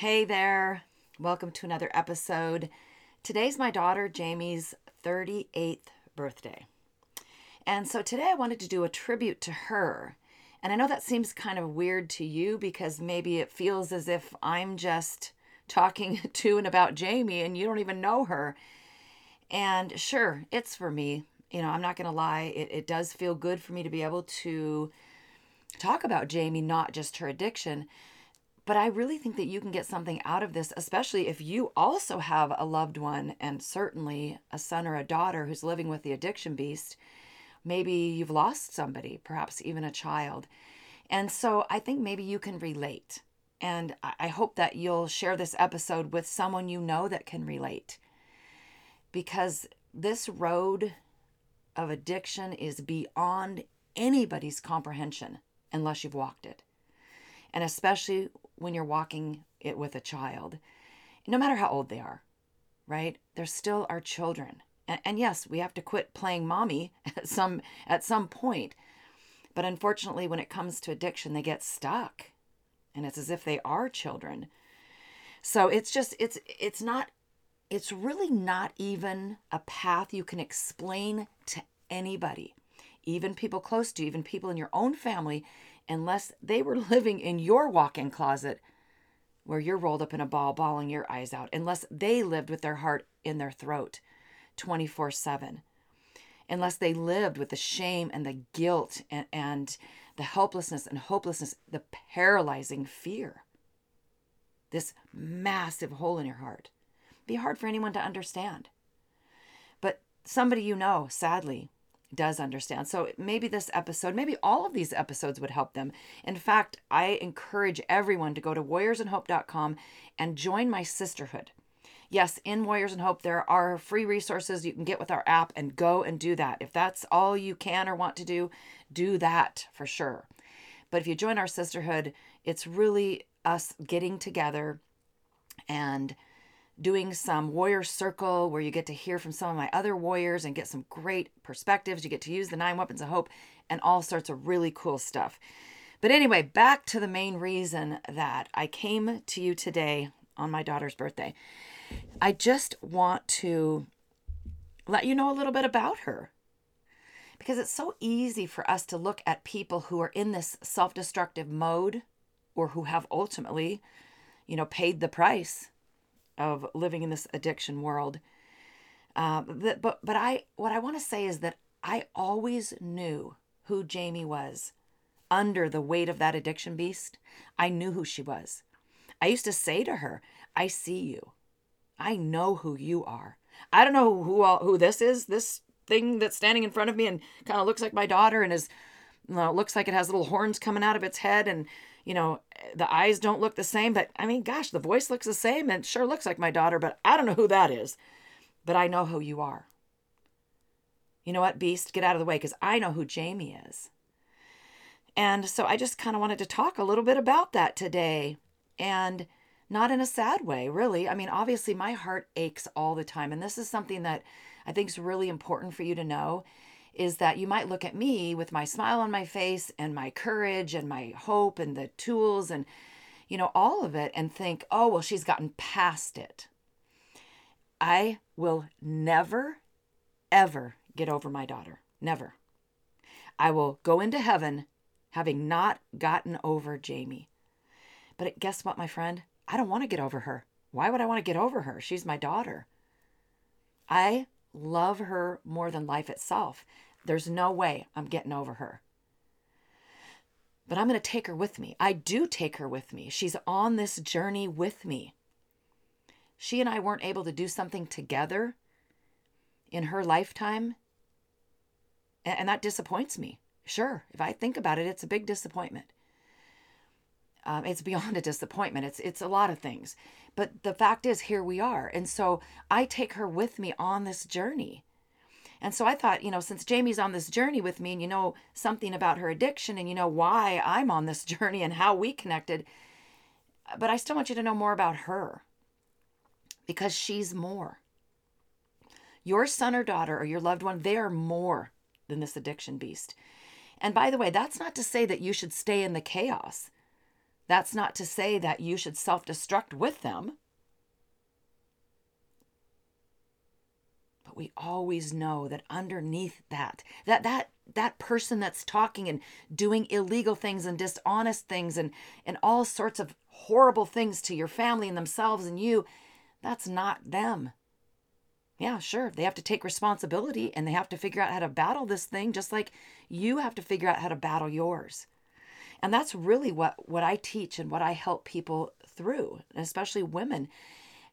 Hey there. Welcome to another episode. Today's my daughter Jamie's 38th birthday. And so today I wanted to do a tribute to her. And I know that seems kind of weird to you because maybe it feels as if I'm just talking to and about Jamie and you don't even know her. And sure, it's for me. You know, I'm not going to lie, it, it does feel good for me to be able to talk about Jamie, not just her addiction. But I really think that you can get something out of this, especially if you also have a loved one and certainly a son or a daughter who's living with the addiction beast. Maybe you've lost somebody, perhaps even a child. And so I think maybe you can relate. And I hope that you'll share this episode with someone you know that can relate. Because this road of addiction is beyond anybody's comprehension unless you've walked it. And especially when you're walking it with a child, no matter how old they are, right? They're still our children. And, and yes, we have to quit playing mommy at some at some point. But unfortunately, when it comes to addiction, they get stuck. And it's as if they are children. So it's just it's it's not it's really not even a path you can explain to anybody, even people close to you, even people in your own family, unless they were living in your walk in closet where you're rolled up in a ball, bawling your eyes out, unless they lived with their heart in their throat 24 7, unless they lived with the shame and the guilt and, and the helplessness and hopelessness, the paralyzing fear, this massive hole in your heart. Be hard for anyone to understand. But somebody you know, sadly, does understand. So maybe this episode, maybe all of these episodes would help them. In fact, I encourage everyone to go to warriorsinhope.com and join my sisterhood. Yes, in Warriors in Hope, there are free resources you can get with our app and go and do that. If that's all you can or want to do, do that for sure. But if you join our sisterhood, it's really us getting together and doing some warrior circle where you get to hear from some of my other warriors and get some great perspectives. You get to use the nine weapons of hope and all sorts of really cool stuff. But anyway, back to the main reason that I came to you today on my daughter's birthday. I just want to let you know a little bit about her. Because it's so easy for us to look at people who are in this self destructive mode or who have ultimately, you know, paid the price of living in this addiction world. Uh, but, but but I what I want to say is that I always knew who Jamie was under the weight of that addiction beast. I knew who she was. I used to say to her, "I see you. I know who you are. I don't know who all, who this is. This thing that's standing in front of me and kind of looks like my daughter and is looks like it has little horns coming out of its head and you know, the eyes don't look the same, but I mean, gosh, the voice looks the same and sure looks like my daughter, but I don't know who that is. But I know who you are. You know what, Beast? Get out of the way because I know who Jamie is. And so I just kind of wanted to talk a little bit about that today. And not in a sad way, really. I mean, obviously, my heart aches all the time. And this is something that I think is really important for you to know is that you might look at me with my smile on my face and my courage and my hope and the tools and you know all of it and think oh well she's gotten past it. I will never ever get over my daughter. Never. I will go into heaven having not gotten over jamie. But guess what my friend? I don't want to get over her. Why would i want to get over her? She's my daughter. I love her more than life itself. There's no way I'm getting over her. But I'm going to take her with me. I do take her with me. She's on this journey with me. She and I weren't able to do something together in her lifetime. And that disappoints me. Sure, if I think about it, it's a big disappointment. Um, it's beyond a disappointment. It's it's a lot of things, but the fact is, here we are, and so I take her with me on this journey. And so I thought, you know, since Jamie's on this journey with me and you know something about her addiction and you know why I'm on this journey and how we connected, but I still want you to know more about her because she's more. Your son or daughter or your loved one, they are more than this addiction beast. And by the way, that's not to say that you should stay in the chaos. That's not to say that you should self destruct with them. We always know that underneath that, that that that person that's talking and doing illegal things and dishonest things and and all sorts of horrible things to your family and themselves and you, that's not them. Yeah, sure. They have to take responsibility and they have to figure out how to battle this thing just like you have to figure out how to battle yours. And that's really what what I teach and what I help people through, especially women,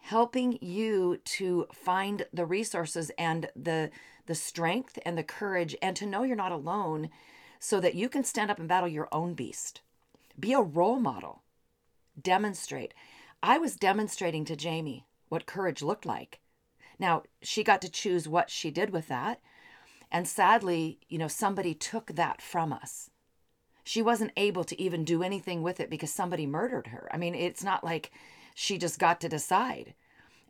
helping you to find the resources and the the strength and the courage and to know you're not alone so that you can stand up and battle your own beast. Be a role model. Demonstrate. I was demonstrating to Jamie what courage looked like. Now, she got to choose what she did with that. And sadly, you know, somebody took that from us. She wasn't able to even do anything with it because somebody murdered her. I mean, it's not like she just got to decide.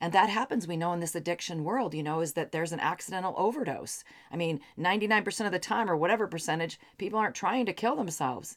And that happens, we know, in this addiction world, you know, is that there's an accidental overdose. I mean, 99% of the time, or whatever percentage, people aren't trying to kill themselves.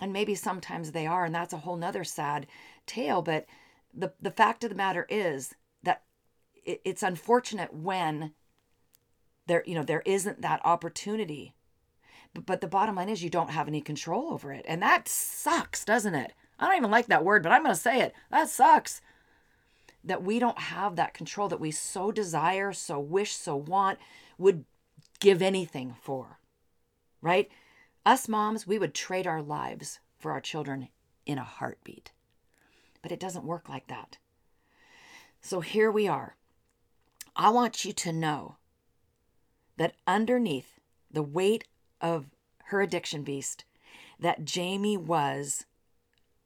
And maybe sometimes they are, and that's a whole nother sad tale. But the, the fact of the matter is that it, it's unfortunate when there, you know, there isn't that opportunity. But, but the bottom line is you don't have any control over it. And that sucks, doesn't it? I don't even like that word, but I'm going to say it. That sucks that we don't have that control that we so desire, so wish, so want, would give anything for. Right? Us moms, we would trade our lives for our children in a heartbeat. But it doesn't work like that. So here we are. I want you to know that underneath the weight of her addiction beast, that Jamie was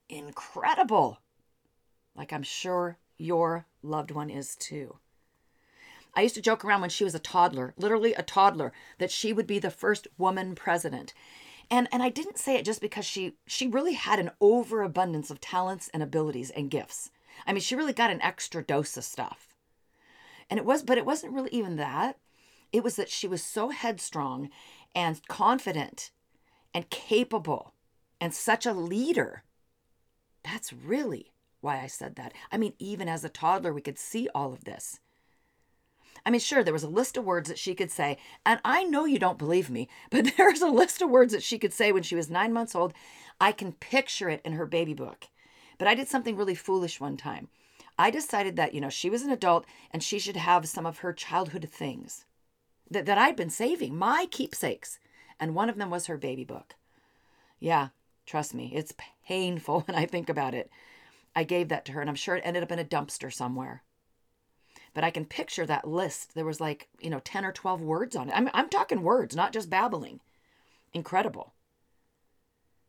incredible. Like I'm sure your loved one is too. I used to joke around when she was a toddler, literally a toddler, that she would be the first woman president. And and I didn't say it just because she she really had an overabundance of talents and abilities and gifts. I mean, she really got an extra dose of stuff. And it was but it wasn't really even that. It was that she was so headstrong and confident and capable and such a leader. That's really why I said that. I mean, even as a toddler, we could see all of this. I mean, sure, there was a list of words that she could say, and I know you don't believe me, but there's a list of words that she could say when she was nine months old. I can picture it in her baby book. But I did something really foolish one time. I decided that, you know, she was an adult and she should have some of her childhood things that, that I'd been saving, my keepsakes. And one of them was her baby book. Yeah, trust me, it's painful when I think about it. I gave that to her, and I'm sure it ended up in a dumpster somewhere. But I can picture that list. There was like, you know, 10 or 12 words on it. I'm, I'm talking words, not just babbling. Incredible.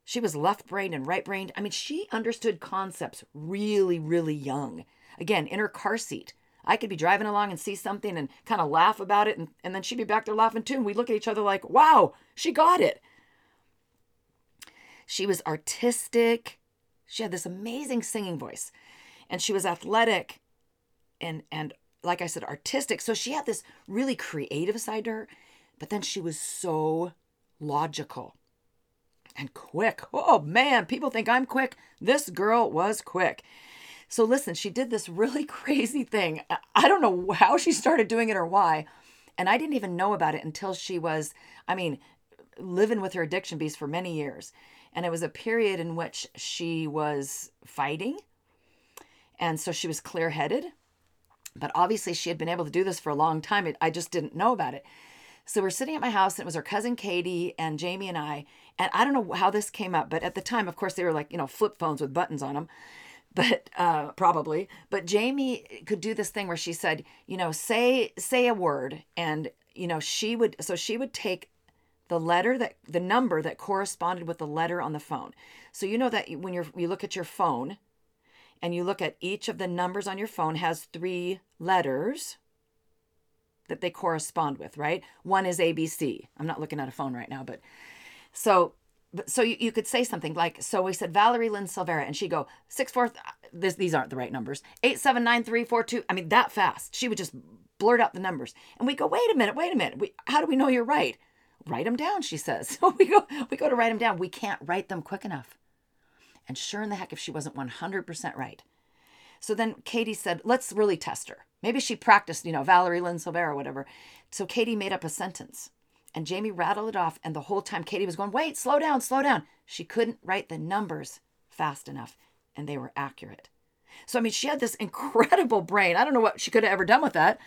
She was left brained and right brained. I mean, she understood concepts really, really young. Again, in her car seat. I could be driving along and see something and kind of laugh about it, and, and then she'd be back there laughing too. And we'd look at each other like, wow, she got it. She was artistic. She had this amazing singing voice and she was athletic and and like I said artistic. So she had this really creative side to her, but then she was so logical and quick. Oh man, people think I'm quick. This girl was quick. So listen, she did this really crazy thing. I don't know how she started doing it or why. And I didn't even know about it until she was, I mean, living with her addiction beast for many years. And it was a period in which she was fighting. And so she was clear headed. But obviously, she had been able to do this for a long time. I just didn't know about it. So we're sitting at my house, and it was her cousin Katie and Jamie and I. And I don't know how this came up, but at the time, of course, they were like, you know, flip phones with buttons on them but uh, probably but jamie could do this thing where she said you know say say a word and you know she would so she would take the letter that the number that corresponded with the letter on the phone. So you know that when you're you look at your phone and you look at each of the numbers on your phone has three letters that they correspond with, right? One is ABC. I'm not looking at a phone right now, but so so you, you could say something like so we said Valerie Lynn Silvera and she go six four this these aren't the right numbers eight seven nine three four two I mean that fast she would just blurt out the numbers and we go wait a minute wait a minute we, how do we know you're right write them down she says so we go we go to write them down we can't write them quick enough And sure in the heck, if she wasn't 100% right. So then Katie said, let's really test her. Maybe she practiced, you know, Valerie Lynn Silver or whatever. So Katie made up a sentence and Jamie rattled it off. And the whole time Katie was going, wait, slow down, slow down. She couldn't write the numbers fast enough and they were accurate. So, I mean, she had this incredible brain. I don't know what she could have ever done with that,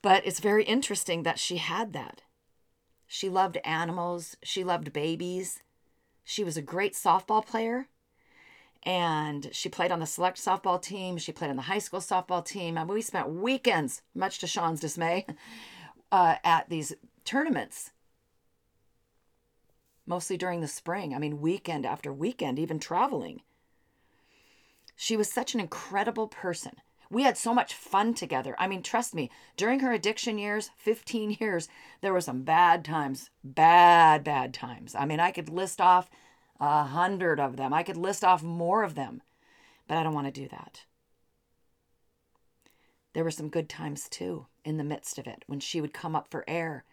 but it's very interesting that she had that. She loved animals, she loved babies. She was a great softball player and she played on the select softball team. She played on the high school softball team. Mean, we spent weekends, much to Sean's dismay, uh, at these tournaments, mostly during the spring. I mean, weekend after weekend, even traveling. She was such an incredible person. We had so much fun together. I mean, trust me, during her addiction years, 15 years, there were some bad times, bad, bad times. I mean, I could list off a hundred of them. I could list off more of them, but I don't want to do that. There were some good times too in the midst of it when she would come up for air.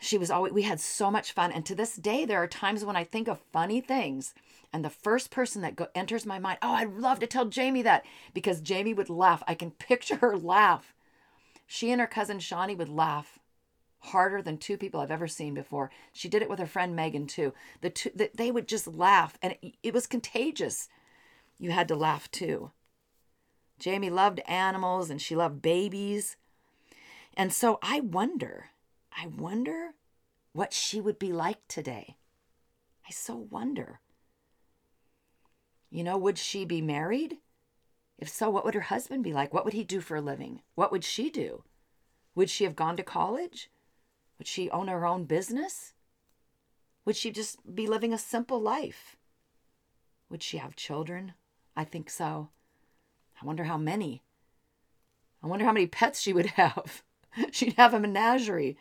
She was always, we had so much fun. And to this day, there are times when I think of funny things, and the first person that go, enters my mind, oh, I'd love to tell Jamie that because Jamie would laugh. I can picture her laugh. She and her cousin Shawnee would laugh harder than two people I've ever seen before. She did it with her friend Megan too. The two that they would just laugh and it, it was contagious. You had to laugh too. Jamie loved animals and she loved babies. And so I wonder, I wonder what she would be like today. I so wonder. You know, would she be married? If so, what would her husband be like? What would he do for a living? What would she do? Would she have gone to college? Would she own her own business? Would she just be living a simple life? Would she have children? I think so. I wonder how many. I wonder how many pets she would have. She'd have a menagerie.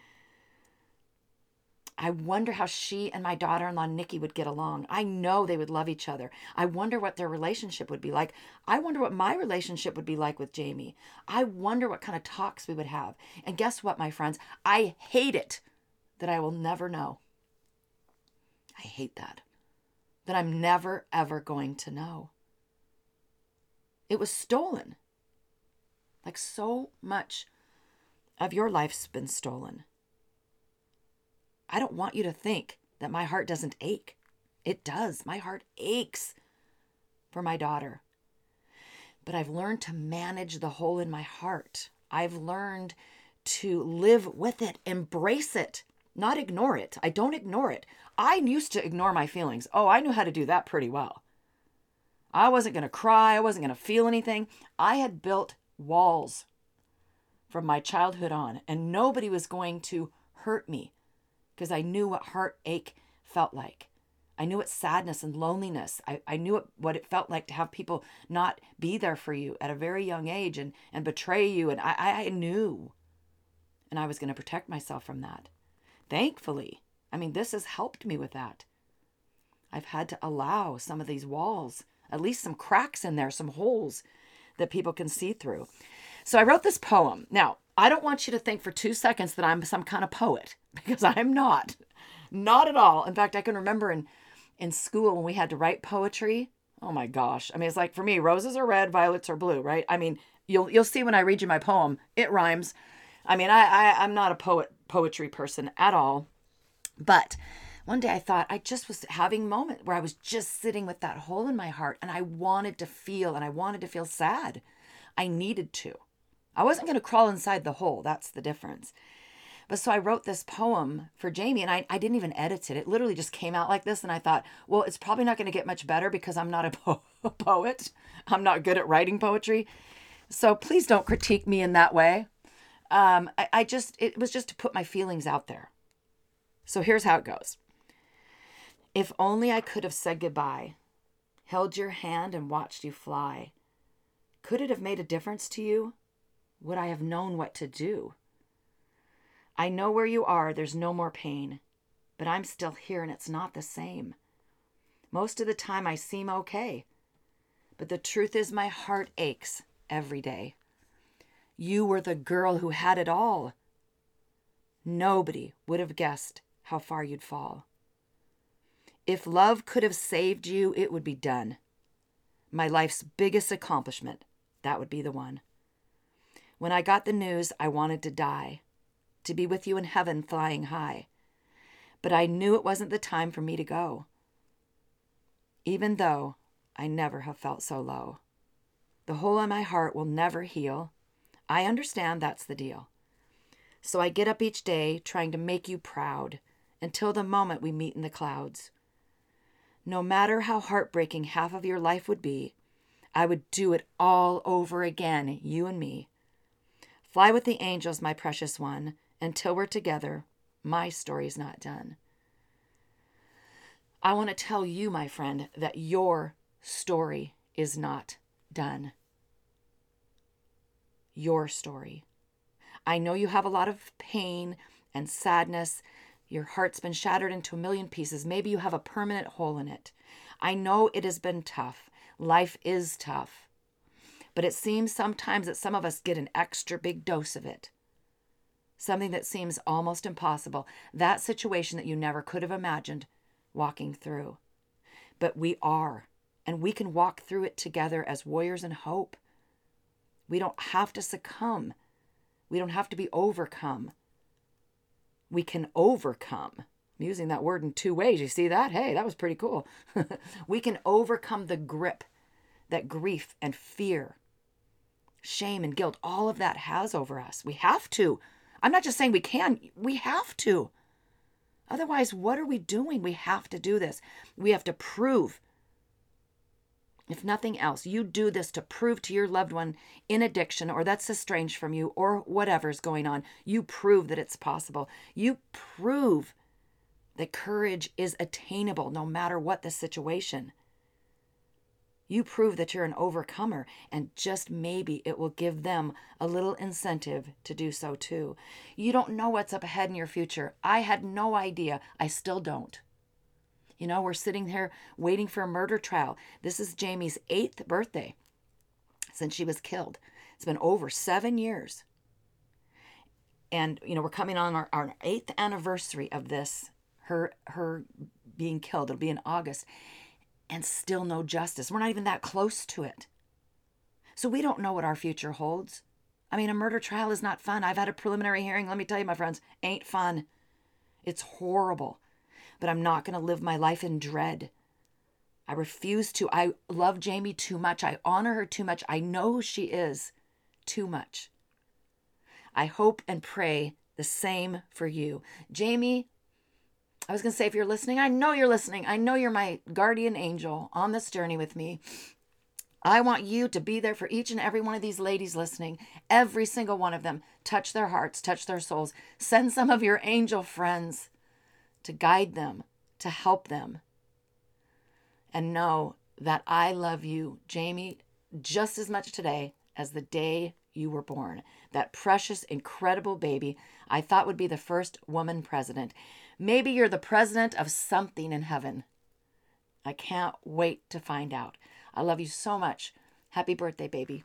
I wonder how she and my daughter in law, Nikki, would get along. I know they would love each other. I wonder what their relationship would be like. I wonder what my relationship would be like with Jamie. I wonder what kind of talks we would have. And guess what, my friends? I hate it that I will never know. I hate that. That I'm never, ever going to know. It was stolen. Like so much of your life's been stolen. I don't want you to think that my heart doesn't ache. It does. My heart aches for my daughter. But I've learned to manage the hole in my heart. I've learned to live with it, embrace it, not ignore it. I don't ignore it. I used to ignore my feelings. Oh, I knew how to do that pretty well. I wasn't going to cry. I wasn't going to feel anything. I had built walls from my childhood on, and nobody was going to hurt me because I knew what heartache felt like. I knew what sadness and loneliness. I, I knew what it felt like to have people not be there for you at a very young age and, and betray you. And I, I knew. And I was going to protect myself from that. Thankfully, I mean, this has helped me with that. I've had to allow some of these walls, at least some cracks in there, some holes that people can see through. So I wrote this poem. Now, I don't want you to think for two seconds that I'm some kind of poet because I'm not. Not at all. In fact, I can remember in in school when we had to write poetry. Oh my gosh. I mean, it's like for me, roses are red, violets are blue, right? I mean, you'll you'll see when I read you my poem, it rhymes. I mean, I, I I'm not a poet poetry person at all. But one day I thought I just was having a moment where I was just sitting with that hole in my heart and I wanted to feel and I wanted to feel sad. I needed to. I wasn't going to crawl inside the hole. That's the difference. But so I wrote this poem for Jamie and I, I didn't even edit it. It literally just came out like this. And I thought, well, it's probably not going to get much better because I'm not a, po- a poet. I'm not good at writing poetry. So please don't critique me in that way. Um, I, I just, it was just to put my feelings out there. So here's how it goes If only I could have said goodbye, held your hand and watched you fly. Could it have made a difference to you? Would I have known what to do? I know where you are, there's no more pain, but I'm still here and it's not the same. Most of the time I seem okay, but the truth is my heart aches every day. You were the girl who had it all. Nobody would have guessed how far you'd fall. If love could have saved you, it would be done. my life's biggest accomplishment, that would be the one. When I got the news, I wanted to die, to be with you in heaven flying high. But I knew it wasn't the time for me to go, even though I never have felt so low. The hole in my heart will never heal. I understand that's the deal. So I get up each day trying to make you proud until the moment we meet in the clouds. No matter how heartbreaking half of your life would be, I would do it all over again, you and me. Fly with the angels, my precious one, until we're together. My story's not done. I want to tell you, my friend, that your story is not done. Your story. I know you have a lot of pain and sadness. Your heart's been shattered into a million pieces. Maybe you have a permanent hole in it. I know it has been tough. Life is tough. But it seems sometimes that some of us get an extra big dose of it. Something that seems almost impossible. That situation that you never could have imagined walking through. But we are, and we can walk through it together as warriors in hope. We don't have to succumb. We don't have to be overcome. We can overcome. I'm using that word in two ways. You see that? Hey, that was pretty cool. we can overcome the grip that grief and fear, shame and guilt, all of that has over us. We have to. I'm not just saying we can, we have to. Otherwise, what are we doing? We have to do this. We have to prove if nothing else, you do this to prove to your loved one in addiction or that's estranged from you or whatever's going on, you prove that it's possible. You prove that courage is attainable no matter what the situation. You prove that you're an overcomer, and just maybe it will give them a little incentive to do so too. You don't know what's up ahead in your future. I had no idea. I still don't. You know, we're sitting here waiting for a murder trial. This is Jamie's eighth birthday since she was killed. It's been over seven years. And, you know, we're coming on our, our eighth anniversary of this, her her being killed. It'll be in August. And still no justice. We're not even that close to it. So we don't know what our future holds. I mean, a murder trial is not fun. I've had a preliminary hearing. Let me tell you, my friends, ain't fun. It's horrible but I'm not going to live my life in dread. I refuse to. I love Jamie too much. I honor her too much. I know who she is too much. I hope and pray the same for you. Jamie, I was going to say, if you're listening, I know you're listening. I know you're my guardian angel on this journey with me. I want you to be there for each and every one of these ladies listening, every single one of them. Touch their hearts, touch their souls. Send some of your angel friends to guide them, to help them. And know that I love you, Jamie, just as much today as the day you were born. That precious, incredible baby I thought would be the first woman president. Maybe you're the president of something in heaven. I can't wait to find out. I love you so much. Happy birthday, baby.